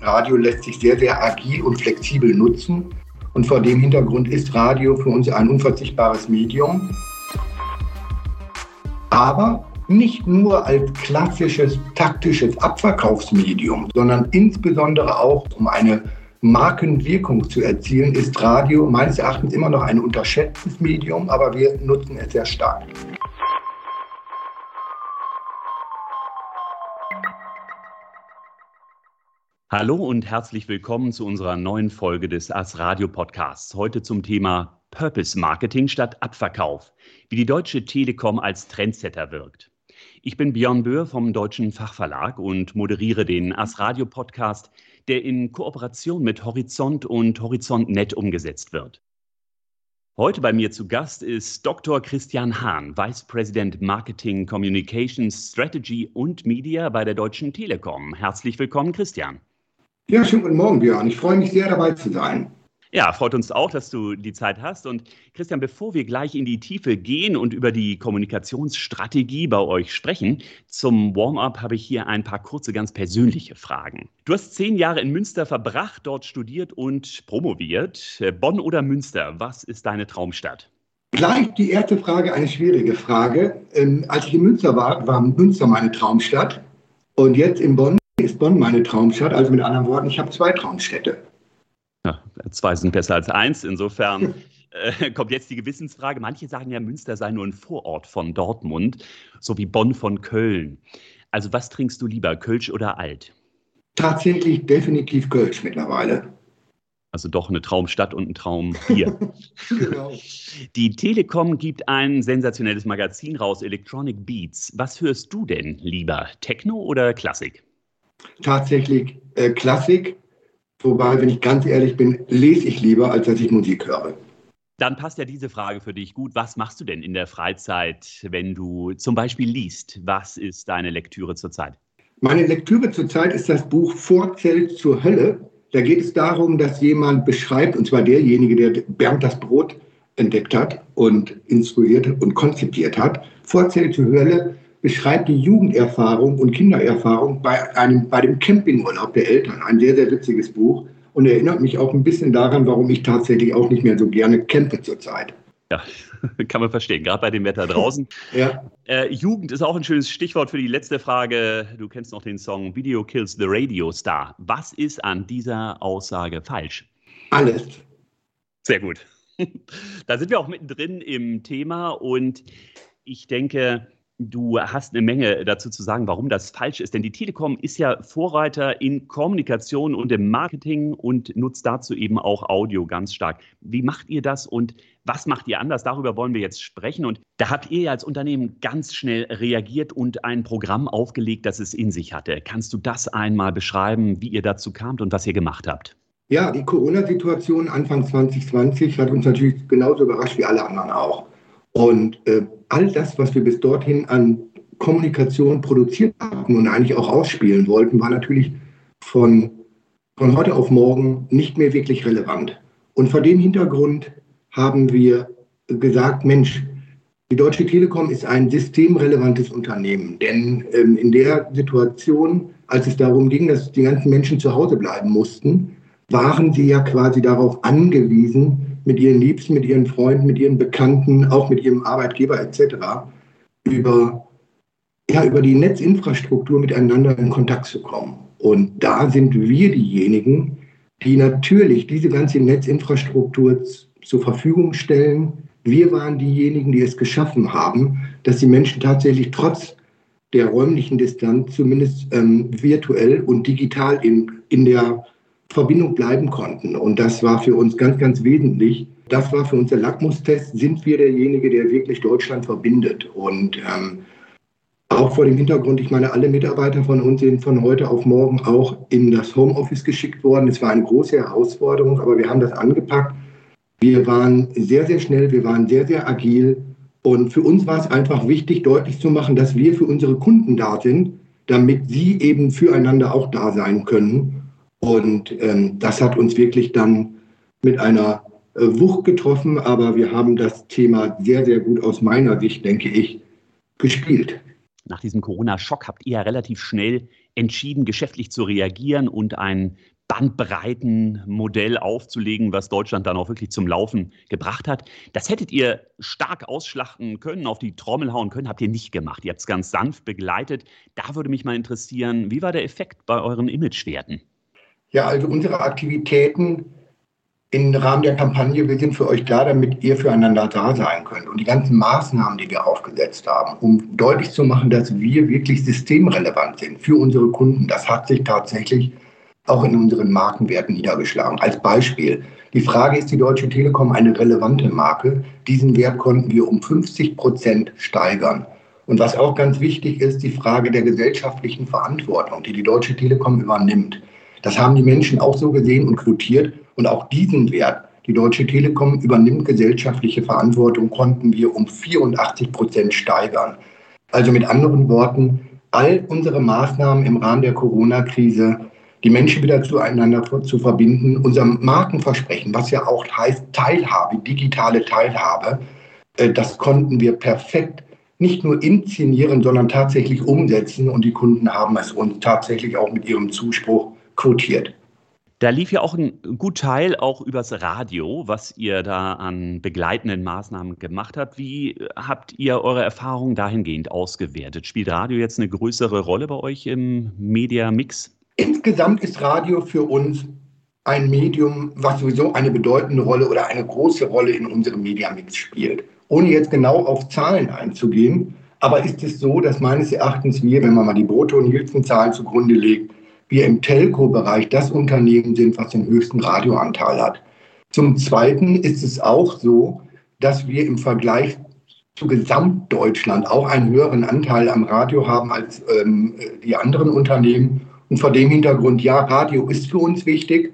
Radio lässt sich sehr, sehr agil und flexibel nutzen. Und vor dem Hintergrund ist Radio für uns ein unverzichtbares Medium. Aber nicht nur als klassisches taktisches Abverkaufsmedium, sondern insbesondere auch um eine Markenwirkung zu erzielen, ist Radio meines Erachtens immer noch ein unterschätztes Medium, aber wir nutzen es sehr stark. Hallo und herzlich willkommen zu unserer neuen Folge des As Radio Podcasts. Heute zum Thema Purpose Marketing statt Abverkauf, wie die Deutsche Telekom als Trendsetter wirkt. Ich bin Björn Böhr vom Deutschen Fachverlag und moderiere den As Radio Podcast, der in Kooperation mit Horizont und Horizontnet umgesetzt wird. Heute bei mir zu Gast ist Dr. Christian Hahn, Vice President Marketing, Communications, Strategy und Media bei der Deutschen Telekom. Herzlich willkommen, Christian. Ja, schönen guten Morgen, Björn. Ich freue mich sehr, dabei zu sein. Ja, freut uns auch, dass du die Zeit hast. Und Christian, bevor wir gleich in die Tiefe gehen und über die Kommunikationsstrategie bei euch sprechen, zum Warm-up habe ich hier ein paar kurze, ganz persönliche Fragen. Du hast zehn Jahre in Münster verbracht, dort studiert und promoviert. Bonn oder Münster, was ist deine Traumstadt? Gleich die erste Frage, eine schwierige Frage. Ähm, als ich in Münster war, war Münster meine Traumstadt. Und jetzt in Bonn ist Bonn meine Traumstadt. Also mit anderen Worten, ich habe zwei Traumstädte. Ja, zwei sind besser als eins. Insofern äh, kommt jetzt die Gewissensfrage. Manche sagen ja, Münster sei nur ein Vorort von Dortmund, so wie Bonn von Köln. Also was trinkst du lieber, Kölsch oder Alt? Tatsächlich definitiv Kölsch mittlerweile. Also doch eine Traumstadt und ein Traumbier. genau. Die Telekom gibt ein sensationelles Magazin raus, Electronic Beats. Was hörst du denn lieber, Techno oder Klassik? Tatsächlich äh, Klassik Wobei, wenn ich ganz ehrlich bin, lese ich lieber, als dass ich Musik höre. Dann passt ja diese Frage für dich gut. Was machst du denn in der Freizeit, wenn du zum Beispiel liest? Was ist deine Lektüre zurzeit? Meine Lektüre zurzeit ist das Buch Vorzelt zur Hölle. Da geht es darum, dass jemand beschreibt, und zwar derjenige, der Bernd das Brot entdeckt hat und instruiert und konzipiert hat. Vorzelt zur Hölle beschreibt die Jugenderfahrung und Kindererfahrung bei, einem, bei dem Campingurlaub der Eltern. Ein sehr, sehr witziges Buch und erinnert mich auch ein bisschen daran, warum ich tatsächlich auch nicht mehr so gerne campe zurzeit. Ja, kann man verstehen, gerade bei dem Wetter draußen. ja. Äh, Jugend ist auch ein schönes Stichwort für die letzte Frage. Du kennst noch den Song Video Kills the Radio Star. Was ist an dieser Aussage falsch? Alles. Sehr gut. Da sind wir auch mittendrin im Thema und ich denke, Du hast eine Menge dazu zu sagen, warum das falsch ist. Denn die Telekom ist ja Vorreiter in Kommunikation und im Marketing und nutzt dazu eben auch Audio ganz stark. Wie macht ihr das und was macht ihr anders? Darüber wollen wir jetzt sprechen. Und da habt ihr ja als Unternehmen ganz schnell reagiert und ein Programm aufgelegt, das es in sich hatte. Kannst du das einmal beschreiben, wie ihr dazu kamt und was ihr gemacht habt? Ja, die Corona-Situation Anfang 2020 hat uns natürlich genauso überrascht wie alle anderen auch. Und äh, all das, was wir bis dorthin an Kommunikation produziert hatten und eigentlich auch ausspielen wollten, war natürlich von, von heute auf morgen nicht mehr wirklich relevant. Und vor dem Hintergrund haben wir gesagt, Mensch, die Deutsche Telekom ist ein systemrelevantes Unternehmen, denn ähm, in der Situation, als es darum ging, dass die ganzen Menschen zu Hause bleiben mussten, waren sie ja quasi darauf angewiesen, mit ihren Liebsten, mit ihren Freunden, mit ihren Bekannten, auch mit ihrem Arbeitgeber etc. über, ja, über die Netzinfrastruktur miteinander in Kontakt zu kommen. Und da sind wir diejenigen, die natürlich diese ganze Netzinfrastruktur zur Verfügung stellen. Wir waren diejenigen, die es geschaffen haben, dass die Menschen tatsächlich trotz der räumlichen Distanz zumindest ähm, virtuell und digital in, in der Verbindung bleiben konnten. Und das war für uns ganz, ganz wesentlich. Das war für uns der Lackmustest. Sind wir derjenige, der wirklich Deutschland verbindet? Und ähm, auch vor dem Hintergrund, ich meine, alle Mitarbeiter von uns sind von heute auf morgen auch in das Homeoffice geschickt worden. Es war eine große Herausforderung, aber wir haben das angepackt. Wir waren sehr, sehr schnell, wir waren sehr, sehr agil. Und für uns war es einfach wichtig, deutlich zu machen, dass wir für unsere Kunden da sind, damit sie eben füreinander auch da sein können. Und ähm, das hat uns wirklich dann mit einer äh, Wucht getroffen, aber wir haben das Thema sehr, sehr gut aus meiner Sicht, denke ich, gespielt. Nach diesem Corona-Schock habt ihr ja relativ schnell entschieden, geschäftlich zu reagieren und ein Bandbreitenmodell aufzulegen, was Deutschland dann auch wirklich zum Laufen gebracht hat. Das hättet ihr stark ausschlachten können, auf die Trommel hauen können, habt ihr nicht gemacht. Ihr habt es ganz sanft begleitet. Da würde mich mal interessieren, wie war der Effekt bei euren Imagewerten? Ja, also unsere Aktivitäten im Rahmen der Kampagne, wir sind für euch da, damit ihr füreinander da sein könnt. Und die ganzen Maßnahmen, die wir aufgesetzt haben, um deutlich zu machen, dass wir wirklich systemrelevant sind für unsere Kunden, das hat sich tatsächlich auch in unseren Markenwerten niedergeschlagen. Als Beispiel, die Frage, ist die Deutsche Telekom eine relevante Marke? Diesen Wert konnten wir um 50 Prozent steigern. Und was auch ganz wichtig ist, die Frage der gesellschaftlichen Verantwortung, die die Deutsche Telekom übernimmt. Das haben die Menschen auch so gesehen und quotiert. Und auch diesen Wert, die Deutsche Telekom übernimmt gesellschaftliche Verantwortung, konnten wir um 84 Prozent steigern. Also mit anderen Worten, all unsere Maßnahmen im Rahmen der Corona-Krise die Menschen wieder zueinander zu verbinden. Unser Markenversprechen, was ja auch heißt Teilhabe, digitale Teilhabe, äh, das konnten wir perfekt nicht nur inszenieren, sondern tatsächlich umsetzen. Und die Kunden haben es uns tatsächlich auch mit ihrem Zuspruch quotiert. Da lief ja auch ein gut Teil auch übers Radio, was ihr da an begleitenden Maßnahmen gemacht habt. Wie habt ihr eure Erfahrungen dahingehend ausgewertet? Spielt Radio jetzt eine größere Rolle bei euch im Media-Mix? Insgesamt ist Radio für uns ein Medium, was sowieso eine bedeutende Rolle oder eine große Rolle in unserem Mediamix spielt. Ohne jetzt genau auf Zahlen einzugehen, aber ist es so, dass meines Erachtens wir, wenn man mal die Brutto-Nielsen-Zahlen zugrunde legt, wir im Telco-Bereich das Unternehmen sind, was den höchsten Radioanteil hat. Zum Zweiten ist es auch so, dass wir im Vergleich zu Gesamtdeutschland auch einen höheren Anteil am Radio haben als ähm, die anderen Unternehmen. Und vor dem Hintergrund, ja, Radio ist für uns wichtig.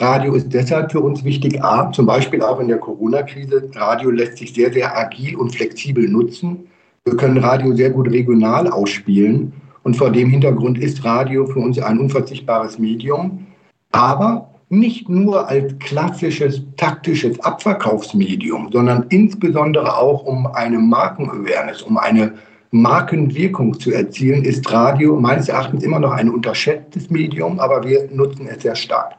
Radio ist deshalb für uns wichtig, A, zum Beispiel auch in der Corona-Krise. Radio lässt sich sehr, sehr agil und flexibel nutzen. Wir können Radio sehr gut regional ausspielen. Und vor dem Hintergrund ist Radio für uns ein unverzichtbares Medium. Aber nicht nur als klassisches taktisches Abverkaufsmedium, sondern insbesondere auch um eine Markenawareness, um eine Markenwirkung zu erzielen, ist Radio meines Erachtens immer noch ein unterschätztes Medium, aber wir nutzen es sehr stark.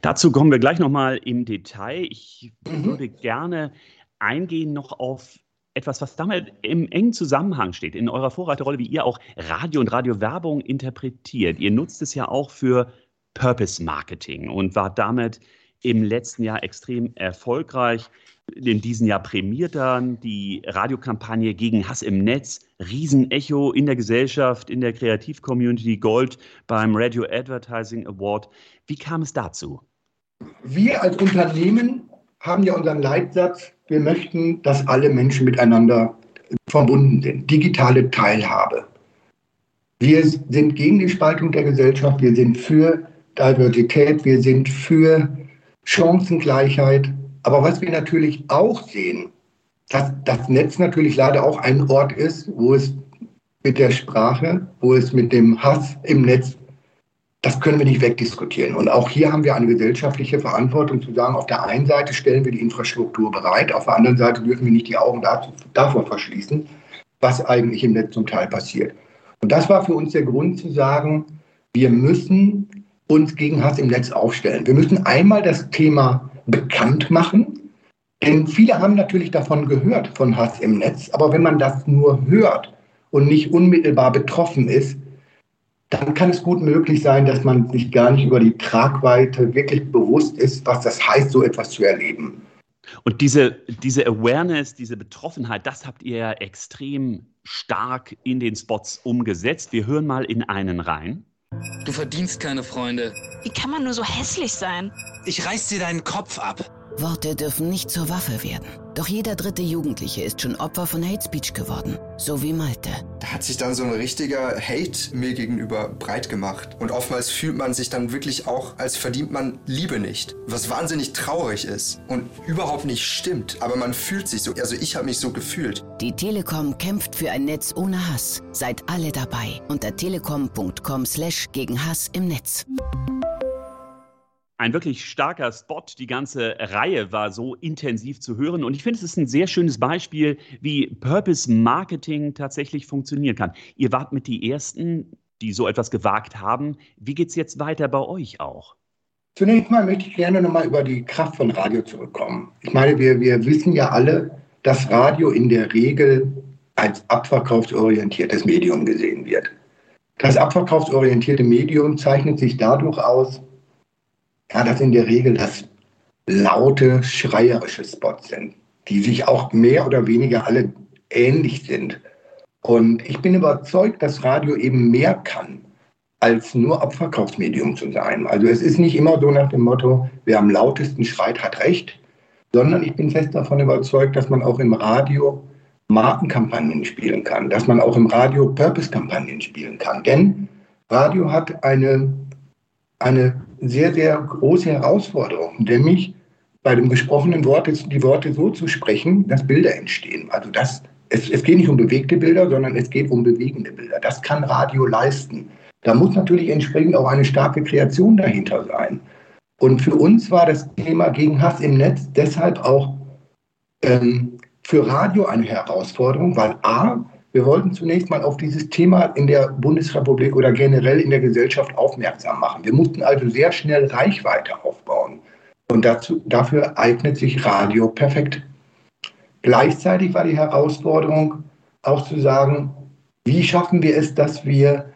Dazu kommen wir gleich nochmal im Detail. Ich mhm. würde gerne eingehen noch auf etwas, was damit im engen Zusammenhang steht, in eurer Vorreiterrolle, wie ihr auch Radio und Radiowerbung interpretiert. Ihr nutzt es ja auch für Purpose Marketing und war damit im letzten Jahr extrem erfolgreich in diesem Jahr prämiert dann die Radiokampagne gegen Hass im Netz, Riesenecho in der Gesellschaft, in der Kreativcommunity, Gold beim Radio Advertising Award. Wie kam es dazu? Wir als Unternehmen haben ja unseren Leitsatz, wir möchten, dass alle Menschen miteinander verbunden sind, digitale Teilhabe. Wir sind gegen die Spaltung der Gesellschaft, wir sind für Diversität, wir sind für Chancengleichheit, aber was wir natürlich auch sehen, dass das Netz natürlich leider auch ein Ort ist, wo es mit der Sprache, wo es mit dem Hass im Netz, das können wir nicht wegdiskutieren. Und auch hier haben wir eine gesellschaftliche Verantwortung zu sagen, auf der einen Seite stellen wir die Infrastruktur bereit, auf der anderen Seite dürfen wir nicht die Augen dazu, davor verschließen, was eigentlich im Netz zum Teil passiert. Und das war für uns der Grund zu sagen, wir müssen uns gegen Hass im Netz aufstellen. Wir müssen einmal das Thema bekannt machen. Denn viele haben natürlich davon gehört, von Hass im Netz. Aber wenn man das nur hört und nicht unmittelbar betroffen ist, dann kann es gut möglich sein, dass man sich gar nicht über die Tragweite wirklich bewusst ist, was das heißt, so etwas zu erleben. Und diese, diese Awareness, diese Betroffenheit, das habt ihr ja extrem stark in den Spots umgesetzt. Wir hören mal in einen rein. Du verdienst keine Freunde. Wie kann man nur so hässlich sein? Ich reiß dir deinen Kopf ab. Worte dürfen nicht zur Waffe werden. Doch jeder dritte Jugendliche ist schon Opfer von Hate Speech geworden. So wie Malte. Da hat sich dann so ein richtiger Hate mir gegenüber breit gemacht. Und oftmals fühlt man sich dann wirklich auch, als verdient man Liebe nicht. Was wahnsinnig traurig ist und überhaupt nicht stimmt. Aber man fühlt sich so. Also ich habe mich so gefühlt. Die Telekom kämpft für ein Netz ohne Hass. Seid alle dabei unter telekom.com slash gegen Hass im Netz. Ein wirklich starker Spot. Die ganze Reihe war so intensiv zu hören. Und ich finde, es ist ein sehr schönes Beispiel, wie Purpose Marketing tatsächlich funktionieren kann. Ihr wart mit die Ersten, die so etwas gewagt haben. Wie geht es jetzt weiter bei euch auch? Zunächst mal möchte ich gerne nochmal über die Kraft von Radio zurückkommen. Ich meine, wir, wir wissen ja alle, dass Radio in der Regel als abverkaufsorientiertes Medium gesehen wird. Das abverkaufsorientierte Medium zeichnet sich dadurch aus, ja, dass in der Regel das laute, schreierische Spots sind, die sich auch mehr oder weniger alle ähnlich sind. Und ich bin überzeugt, dass Radio eben mehr kann, als nur Abverkaufsmedium zu sein. Also es ist nicht immer so nach dem Motto, wer am lautesten schreit, hat recht, sondern ich bin fest davon überzeugt, dass man auch im Radio Markenkampagnen spielen kann, dass man auch im Radio Purpose-Kampagnen spielen kann. Denn Radio hat eine, eine sehr, sehr große Herausforderung, nämlich bei dem gesprochenen Wort die Worte so zu sprechen, dass Bilder entstehen. Also das, es, es geht nicht um bewegte Bilder, sondern es geht um bewegende Bilder. Das kann Radio leisten. Da muss natürlich entsprechend auch eine starke Kreation dahinter sein. Und für uns war das Thema gegen Hass im Netz deshalb auch ähm, für Radio eine Herausforderung, weil A, wir wollten zunächst mal auf dieses Thema in der Bundesrepublik oder generell in der Gesellschaft aufmerksam machen. Wir mussten also sehr schnell Reichweite aufbauen. Und dazu, dafür eignet sich Radio perfekt. Gleichzeitig war die Herausforderung auch zu sagen, wie schaffen wir es, dass wir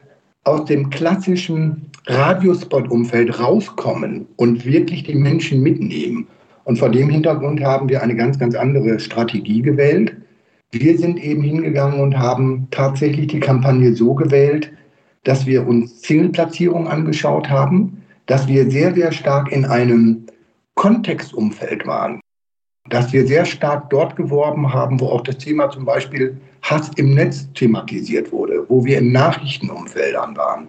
aus dem klassischen Radiospot-Umfeld rauskommen und wirklich die Menschen mitnehmen. Und vor dem Hintergrund haben wir eine ganz, ganz andere Strategie gewählt. Wir sind eben hingegangen und haben tatsächlich die Kampagne so gewählt, dass wir uns Single-Platzierungen angeschaut haben, dass wir sehr, sehr stark in einem Kontextumfeld waren, dass wir sehr stark dort geworben haben, wo auch das Thema zum Beispiel Hass im Netz thematisiert wurde, wo wir in Nachrichtenumfeldern waren.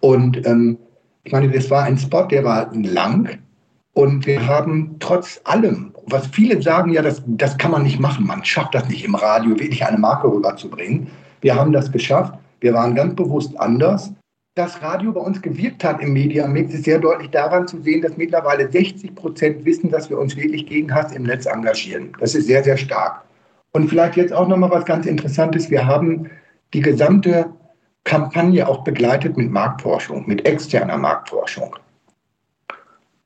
Und ähm, ich meine, das war ein Spot, der war lang und wir haben trotz allem was viele sagen, ja, das, das kann man nicht machen. Man schafft das nicht im Radio, wirklich eine Marke rüberzubringen. Wir haben das geschafft. Wir waren ganz bewusst anders. Das Radio bei uns gewirkt hat im Mediamix, ist sehr deutlich daran zu sehen, dass mittlerweile 60 Prozent wissen, dass wir uns wirklich gegen Hass im Netz engagieren. Das ist sehr, sehr stark. Und vielleicht jetzt auch nochmal was ganz Interessantes. Wir haben die gesamte Kampagne auch begleitet mit Marktforschung, mit externer Marktforschung.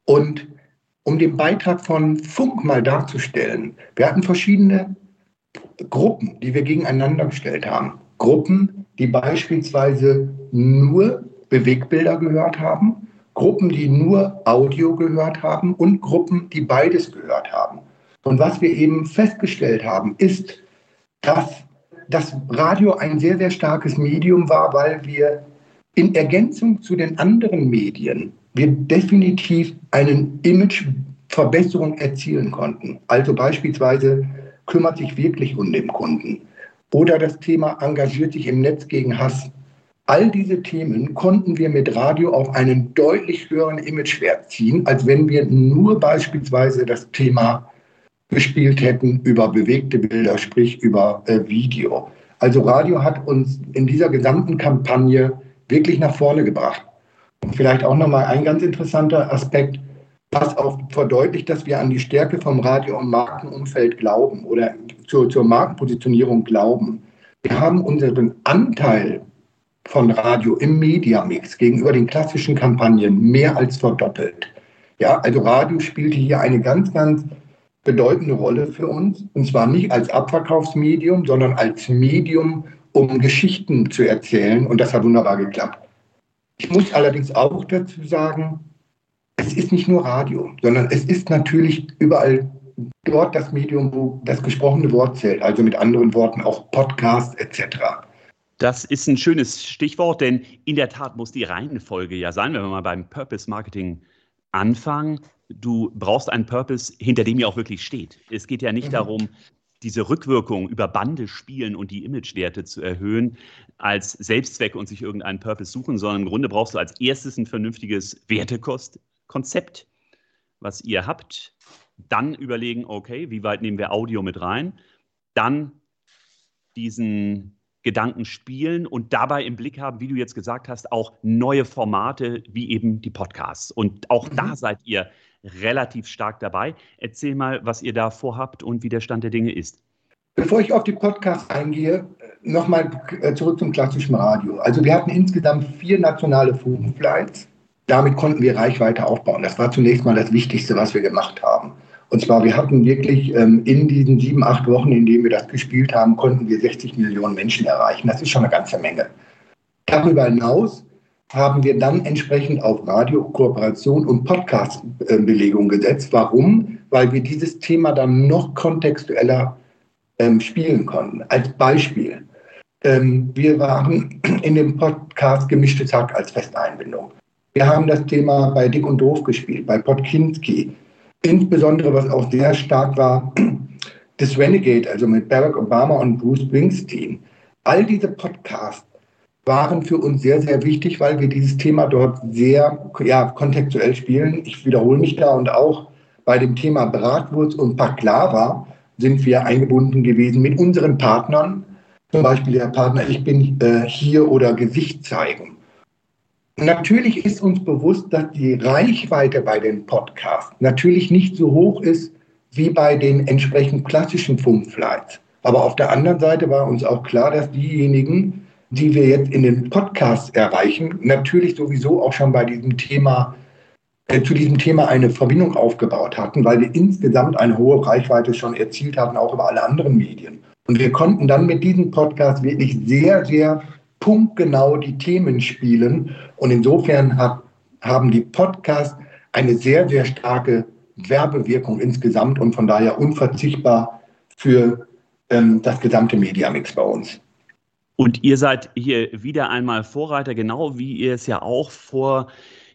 Und um den Beitrag von Funk mal darzustellen. Wir hatten verschiedene Gruppen, die wir gegeneinander gestellt haben. Gruppen, die beispielsweise nur Bewegbilder gehört haben, Gruppen, die nur Audio gehört haben und Gruppen, die beides gehört haben. Und was wir eben festgestellt haben, ist, dass das Radio ein sehr, sehr starkes Medium war, weil wir in Ergänzung zu den anderen Medien wir definitiv einen Imageverbesserung erzielen konnten. Also beispielsweise kümmert sich wirklich um den Kunden oder das Thema engagiert sich im Netz gegen Hass. All diese Themen konnten wir mit Radio auf einen deutlich höheren Imagewert ziehen, als wenn wir nur beispielsweise das Thema gespielt hätten über bewegte Bilder, sprich über äh, Video. Also Radio hat uns in dieser gesamten Kampagne wirklich nach vorne gebracht. Und vielleicht auch nochmal ein ganz interessanter Aspekt, was auch verdeutlicht, dass wir an die Stärke vom Radio- und Markenumfeld glauben oder zur, zur Markenpositionierung glauben. Wir haben unseren Anteil von Radio im Mediamix gegenüber den klassischen Kampagnen mehr als verdoppelt. Ja, also Radio spielte hier eine ganz, ganz bedeutende Rolle für uns. Und zwar nicht als Abverkaufsmedium, sondern als Medium, um Geschichten zu erzählen. Und das hat wunderbar geklappt. Ich muss allerdings auch dazu sagen, es ist nicht nur Radio, sondern es ist natürlich überall dort das Medium, wo das gesprochene Wort zählt, also mit anderen Worten auch Podcast etc. Das ist ein schönes Stichwort, denn in der Tat muss die Reihenfolge ja sein, wenn wir mal beim Purpose Marketing anfangen. Du brauchst einen Purpose, hinter dem ja auch wirklich steht. Es geht ja nicht mhm. darum, diese Rückwirkung über Bande spielen und die Imagewerte zu erhöhen als Selbstzweck und sich irgendeinen Purpose suchen, sondern im Grunde brauchst du als erstes ein vernünftiges Wertekonzept, was ihr habt. Dann überlegen, okay, wie weit nehmen wir Audio mit rein? Dann diesen Gedanken spielen und dabei im Blick haben, wie du jetzt gesagt hast, auch neue Formate wie eben die Podcasts. Und auch mhm. da seid ihr relativ stark dabei. Erzähl mal, was ihr da vorhabt und wie der Stand der Dinge ist. Bevor ich auf die Podcasts eingehe, nochmal äh, zurück zum klassischen Radio. Also wir hatten insgesamt vier nationale Funkflights. Damit konnten wir Reichweite aufbauen. Das war zunächst mal das Wichtigste, was wir gemacht haben. Und zwar, wir hatten wirklich ähm, in diesen sieben, acht Wochen, in denen wir das gespielt haben, konnten wir 60 Millionen Menschen erreichen. Das ist schon eine ganze Menge. Darüber hinaus haben wir dann entsprechend auf Radio, Kooperation und Podcast-Belegung gesetzt. Warum? Weil wir dieses Thema dann noch kontextueller ähm, spielen konnten. Als Beispiel, ähm, wir waren in dem Podcast Gemischtes Hack als Festeinbindung. Wir haben das Thema bei Dick und Doof gespielt, bei Podkinski. Insbesondere, was auch sehr stark war, das Renegade, also mit Barack Obama und Bruce Springsteen. All diese Podcasts waren für uns sehr, sehr wichtig, weil wir dieses Thema dort sehr ja, kontextuell spielen. Ich wiederhole mich da und auch bei dem Thema Bratwurst und Baklava sind wir eingebunden gewesen mit unseren Partnern, zum Beispiel der Partner Ich bin äh, hier oder Gesicht zeigen. Natürlich ist uns bewusst, dass die Reichweite bei den Podcasts natürlich nicht so hoch ist wie bei den entsprechend klassischen Funkflights. Aber auf der anderen Seite war uns auch klar, dass diejenigen, die wir jetzt in den Podcasts erreichen, natürlich sowieso auch schon bei diesem Thema, äh, zu diesem Thema eine Verbindung aufgebaut hatten, weil wir insgesamt eine hohe Reichweite schon erzielt hatten, auch über alle anderen Medien. Und wir konnten dann mit diesem Podcast wirklich sehr, sehr punktgenau die Themen spielen. Und insofern hat, haben die Podcasts eine sehr, sehr starke Werbewirkung insgesamt und von daher unverzichtbar für ähm, das gesamte Mediamix bei uns. Und ihr seid hier wieder einmal Vorreiter, genau wie ihr es ja auch vor,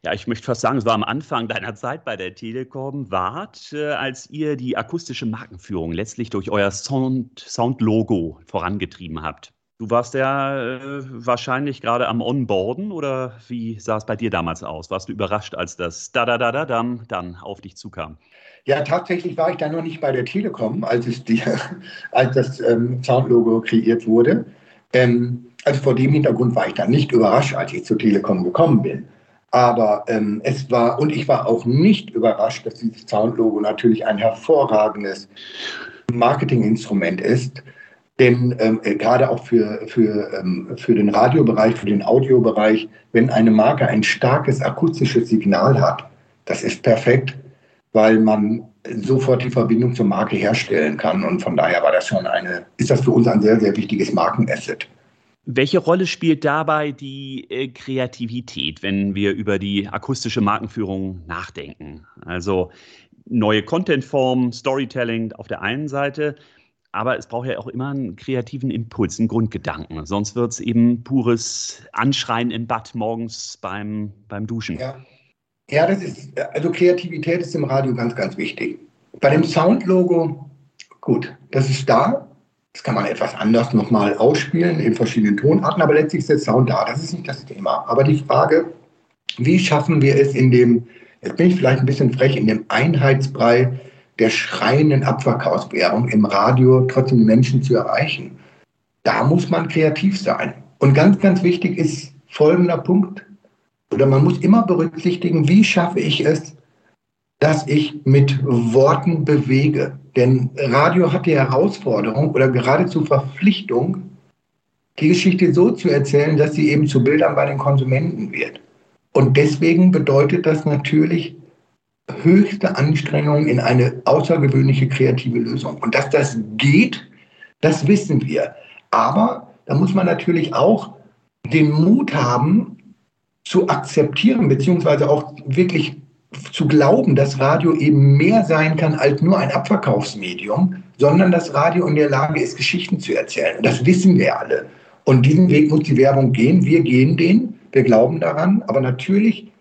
ja, ich möchte fast sagen, es war am Anfang deiner Zeit bei der Telekom wart, äh, als ihr die akustische Markenführung letztlich durch euer Sound, Sound-Logo vorangetrieben habt. Du warst ja äh, wahrscheinlich gerade am Onboarden oder wie sah es bei dir damals aus? Warst du überrascht, als das da da da da dam dann auf dich zukam? Ja, tatsächlich war ich da noch nicht bei der Telekom, als, die, als das ähm, Soundlogo kreiert wurde. Ähm, also vor dem Hintergrund war ich dann nicht überrascht, als ich zur Telekom gekommen bin. Aber ähm, es war, und ich war auch nicht überrascht, dass dieses Soundlogo natürlich ein hervorragendes Marketinginstrument ist. Denn ähm, äh, gerade auch für, für, ähm, für den Radiobereich, für den Audiobereich, wenn eine Marke ein starkes akustisches Signal hat, das ist perfekt, weil man sofort die Verbindung zur Marke herstellen kann. Und von daher war das schon eine, ist das für uns ein sehr, sehr wichtiges Markenasset. Welche Rolle spielt dabei die äh, Kreativität, wenn wir über die akustische Markenführung nachdenken? Also neue Contentformen, Storytelling auf der einen Seite, aber es braucht ja auch immer einen kreativen Impuls, einen Grundgedanken. Sonst wird es eben pures Anschreien im Bad morgens beim, beim Duschen. Ja. Ja, das ist, also Kreativität ist im Radio ganz, ganz wichtig. Bei dem Soundlogo, gut, das ist da. Das kann man etwas anders nochmal ausspielen in verschiedenen Tonarten, aber letztlich ist der Sound da. Das ist nicht das Thema. Aber die Frage, wie schaffen wir es in dem, jetzt bin ich vielleicht ein bisschen frech, in dem Einheitsbrei der schreienden Abverkaufswerbung im Radio trotzdem Menschen zu erreichen? Da muss man kreativ sein. Und ganz, ganz wichtig ist folgender Punkt oder man muss immer berücksichtigen, wie schaffe ich es, dass ich mit Worten bewege. Denn Radio hat die Herausforderung oder geradezu Verpflichtung, die Geschichte so zu erzählen, dass sie eben zu Bildern bei den Konsumenten wird. Und deswegen bedeutet das natürlich höchste Anstrengung in eine außergewöhnliche kreative Lösung. Und dass das geht, das wissen wir. Aber da muss man natürlich auch den Mut haben, zu akzeptieren, beziehungsweise auch wirklich zu glauben, dass Radio eben mehr sein kann als nur ein Abverkaufsmedium, sondern dass Radio in der Lage ist, Geschichten zu erzählen. Und das wissen wir alle. Und diesen Weg muss die Werbung gehen. Wir gehen den, wir glauben daran. Aber natürlich,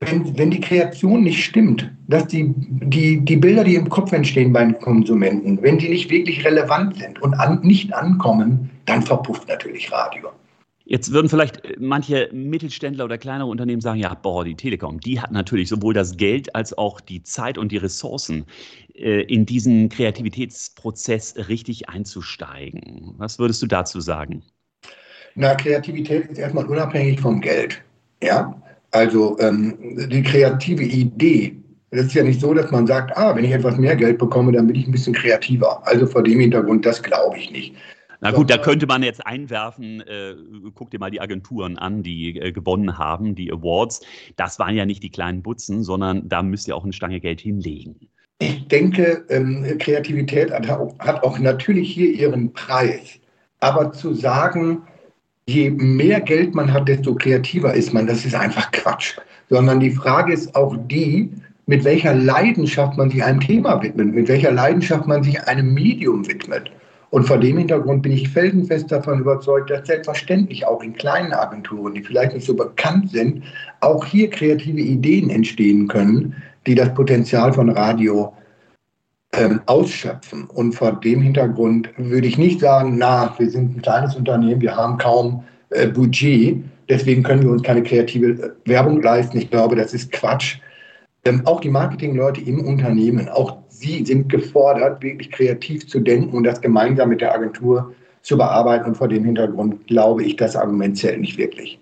wenn, wenn die Kreation nicht stimmt, dass die, die, die Bilder, die im Kopf entstehen bei den Konsumenten, wenn die nicht wirklich relevant sind und an, nicht ankommen, dann verpufft natürlich Radio. Jetzt würden vielleicht manche Mittelständler oder kleinere Unternehmen sagen, ja, boah, die Telekom, die hat natürlich sowohl das Geld als auch die Zeit und die Ressourcen, äh, in diesen Kreativitätsprozess richtig einzusteigen. Was würdest du dazu sagen? Na, Kreativität ist erstmal unabhängig vom Geld. Ja, also ähm, die kreative Idee. Es ist ja nicht so, dass man sagt, ah, wenn ich etwas mehr Geld bekomme, dann bin ich ein bisschen kreativer. Also vor dem Hintergrund, das glaube ich nicht. Na gut, da könnte man jetzt einwerfen, äh, guck dir mal die Agenturen an, die äh, gewonnen haben, die Awards. Das waren ja nicht die kleinen Butzen, sondern da müsst ihr auch eine Stange Geld hinlegen. Ich denke, ähm, Kreativität hat, hat auch natürlich hier ihren Preis. Aber zu sagen, je mehr Geld man hat, desto kreativer ist man, das ist einfach Quatsch. Sondern die Frage ist auch die, mit welcher Leidenschaft man sich einem Thema widmet, mit welcher Leidenschaft man sich einem Medium widmet. Und vor dem Hintergrund bin ich felsenfest davon überzeugt, dass selbstverständlich auch in kleinen Agenturen, die vielleicht nicht so bekannt sind, auch hier kreative Ideen entstehen können, die das Potenzial von Radio ähm, ausschöpfen. Und vor dem Hintergrund würde ich nicht sagen, na, wir sind ein kleines Unternehmen, wir haben kaum äh, Budget, deswegen können wir uns keine kreative äh, Werbung leisten. Ich glaube, das ist Quatsch. Ähm, auch die Marketingleute im Unternehmen, auch Sie sind gefordert, wirklich kreativ zu denken und das gemeinsam mit der Agentur zu bearbeiten. Und vor dem Hintergrund glaube ich, das Argument zählt nicht wirklich.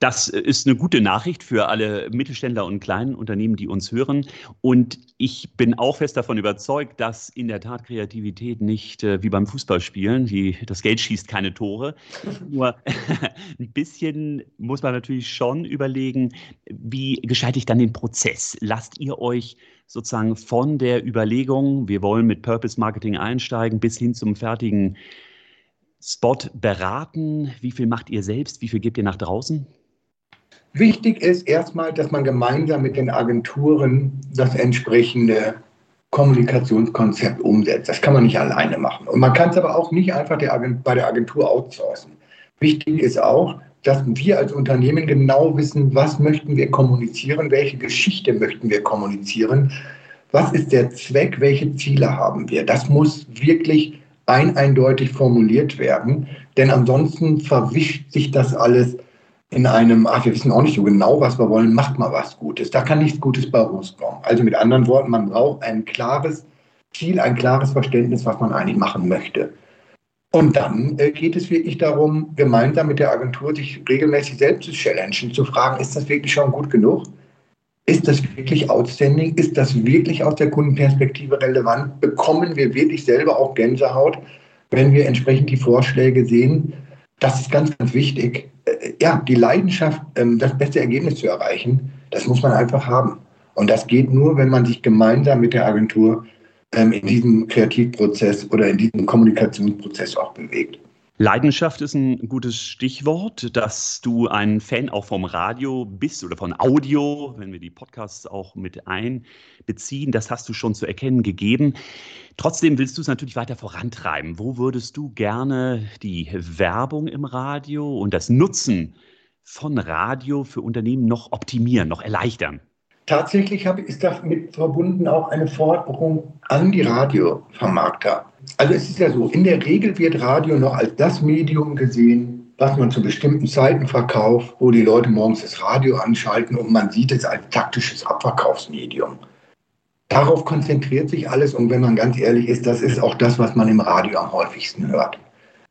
Das ist eine gute Nachricht für alle Mittelständler und kleinen Unternehmen, die uns hören. Und ich bin auch fest davon überzeugt, dass in der Tat Kreativität nicht äh, wie beim Fußballspielen, die, das Geld schießt keine Tore. Nur ein bisschen muss man natürlich schon überlegen, wie gestalte ich dann den Prozess? Lasst ihr euch sozusagen von der Überlegung, wir wollen mit Purpose Marketing einsteigen, bis hin zum fertigen Spot beraten? Wie viel macht ihr selbst? Wie viel gebt ihr nach draußen? Wichtig ist erstmal, dass man gemeinsam mit den Agenturen das entsprechende Kommunikationskonzept umsetzt. Das kann man nicht alleine machen. Und man kann es aber auch nicht einfach der bei der Agentur outsourcen. Wichtig ist auch, dass wir als Unternehmen genau wissen, was möchten wir kommunizieren, welche Geschichte möchten wir kommunizieren, was ist der Zweck, welche Ziele haben wir. Das muss wirklich ein eindeutig formuliert werden, denn ansonsten verwischt sich das alles in einem, ach, wir wissen auch nicht so genau, was wir wollen, macht mal was Gutes. Da kann nichts Gutes bei rauskommen. Also mit anderen Worten, man braucht ein klares Ziel, ein klares Verständnis, was man eigentlich machen möchte. Und dann äh, geht es wirklich darum, gemeinsam mit der Agentur sich regelmäßig selbst zu challengen, zu fragen, ist das wirklich schon gut genug? Ist das wirklich outstanding? Ist das wirklich aus der Kundenperspektive relevant? Bekommen wir wirklich selber auch Gänsehaut, wenn wir entsprechend die Vorschläge sehen? Das ist ganz, ganz wichtig. Ja, die Leidenschaft, ähm, das beste Ergebnis zu erreichen, das muss man einfach haben. Und das geht nur, wenn man sich gemeinsam mit der Agentur ähm, in diesem Kreativprozess oder in diesem Kommunikationsprozess auch bewegt. Leidenschaft ist ein gutes Stichwort, dass du ein Fan auch vom Radio bist oder von Audio, wenn wir die Podcasts auch mit einbeziehen. Das hast du schon zu erkennen gegeben. Trotzdem willst du es natürlich weiter vorantreiben. Wo würdest du gerne die Werbung im Radio und das Nutzen von Radio für Unternehmen noch optimieren, noch erleichtern? Tatsächlich ist damit verbunden auch eine Forderung an die Radiovermarkter. Also es ist ja so, in der Regel wird Radio noch als das Medium gesehen, was man zu bestimmten Zeiten verkauft, wo die Leute morgens das Radio anschalten und man sieht es als taktisches Abverkaufsmedium. Darauf konzentriert sich alles und wenn man ganz ehrlich ist, das ist auch das, was man im Radio am häufigsten hört.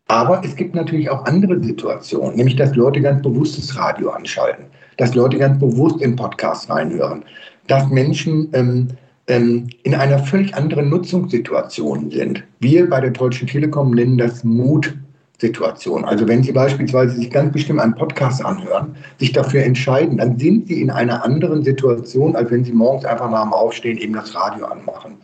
Aber es gibt natürlich auch andere Situationen, nämlich dass Leute ganz bewusst das Radio anschalten dass Leute ganz bewusst in Podcasts reinhören, dass Menschen ähm, ähm, in einer völlig anderen Nutzungssituation sind. Wir bei der Deutschen Telekom nennen das Mutsituation. Also wenn Sie beispielsweise sich ganz bestimmt einen Podcast anhören, sich dafür entscheiden, dann sind Sie in einer anderen Situation, als wenn Sie morgens einfach nach dem Aufstehen eben das Radio anmachen.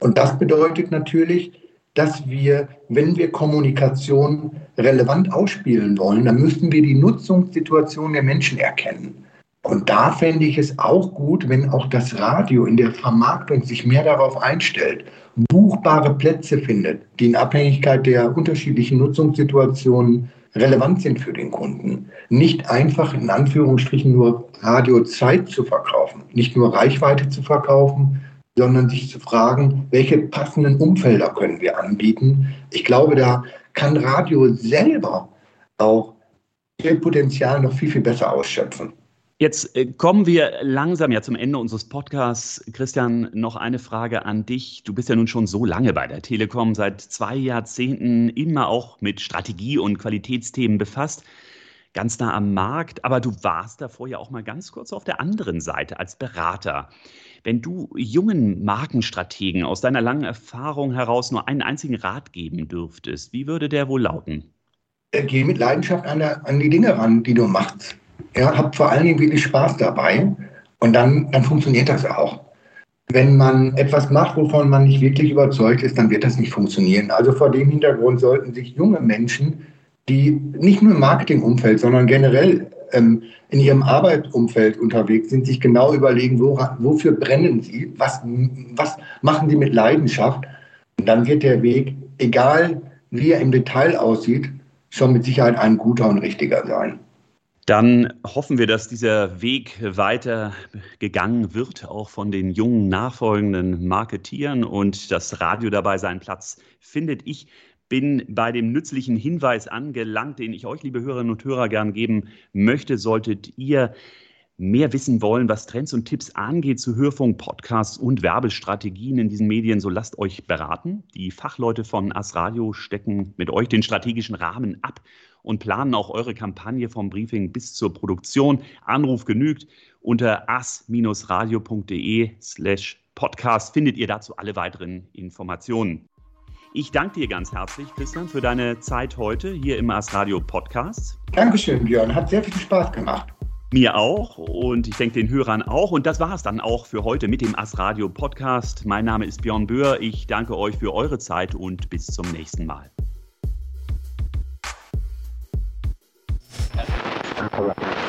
Und das bedeutet natürlich, dass wir, wenn wir Kommunikation relevant ausspielen wollen, dann müssten wir die Nutzungssituation der Menschen erkennen. Und da fände ich es auch gut, wenn auch das Radio in der Vermarktung sich mehr darauf einstellt, buchbare Plätze findet, die in Abhängigkeit der unterschiedlichen Nutzungssituationen relevant sind für den Kunden. Nicht einfach in Anführungsstrichen nur Radiozeit zu verkaufen, nicht nur Reichweite zu verkaufen, sondern sich zu fragen, welche passenden Umfelder können wir anbieten. Ich glaube, da kann Radio selber auch Potenzial noch viel, viel besser ausschöpfen. Jetzt äh, kommen wir langsam ja zum Ende unseres Podcasts. Christian, noch eine Frage an dich. Du bist ja nun schon so lange bei der Telekom, seit zwei Jahrzehnten immer auch mit Strategie und Qualitätsthemen befasst, ganz nah am Markt. Aber du warst davor ja auch mal ganz kurz auf der anderen Seite als Berater. Wenn du jungen Markenstrategen aus deiner langen Erfahrung heraus nur einen einzigen Rat geben dürftest, wie würde der wohl lauten? Äh, geh mit Leidenschaft an, der, an die Dinge ran, die du machst ja, habt vor allen Dingen wirklich Spaß dabei und dann, dann funktioniert das auch. Wenn man etwas macht, wovon man nicht wirklich überzeugt ist, dann wird das nicht funktionieren. Also vor dem Hintergrund sollten sich junge Menschen, die nicht nur im Marketingumfeld, sondern generell ähm, in ihrem Arbeitsumfeld unterwegs sind, sich genau überlegen, woran, wofür brennen sie, was, was machen sie mit Leidenschaft. Und dann wird der Weg, egal wie er im Detail aussieht, schon mit Sicherheit ein guter und richtiger sein. Dann hoffen wir, dass dieser Weg weiter gegangen wird, auch von den jungen nachfolgenden Marketieren und das Radio dabei seinen Platz findet. Ich bin bei dem nützlichen Hinweis angelangt, den ich euch, liebe Hörerinnen und Hörer, gern geben möchte. Solltet ihr mehr wissen wollen, was Trends und Tipps angeht zu Hörfunk, Podcasts und Werbestrategien in diesen Medien, so lasst euch beraten. Die Fachleute von As Radio stecken mit euch den strategischen Rahmen ab und planen auch eure Kampagne vom Briefing bis zur Produktion. Anruf genügt. Unter as-radio.de slash podcast findet ihr dazu alle weiteren Informationen. Ich danke dir ganz herzlich, Christian, für deine Zeit heute hier im As Radio Podcast. Dankeschön, Björn. Hat sehr viel Spaß gemacht. Mir auch und ich denke den Hörern auch. Und das war es dann auch für heute mit dem As Radio Podcast. Mein Name ist Björn Böhr. Ich danke euch für eure Zeit und bis zum nächsten Mal. Correct.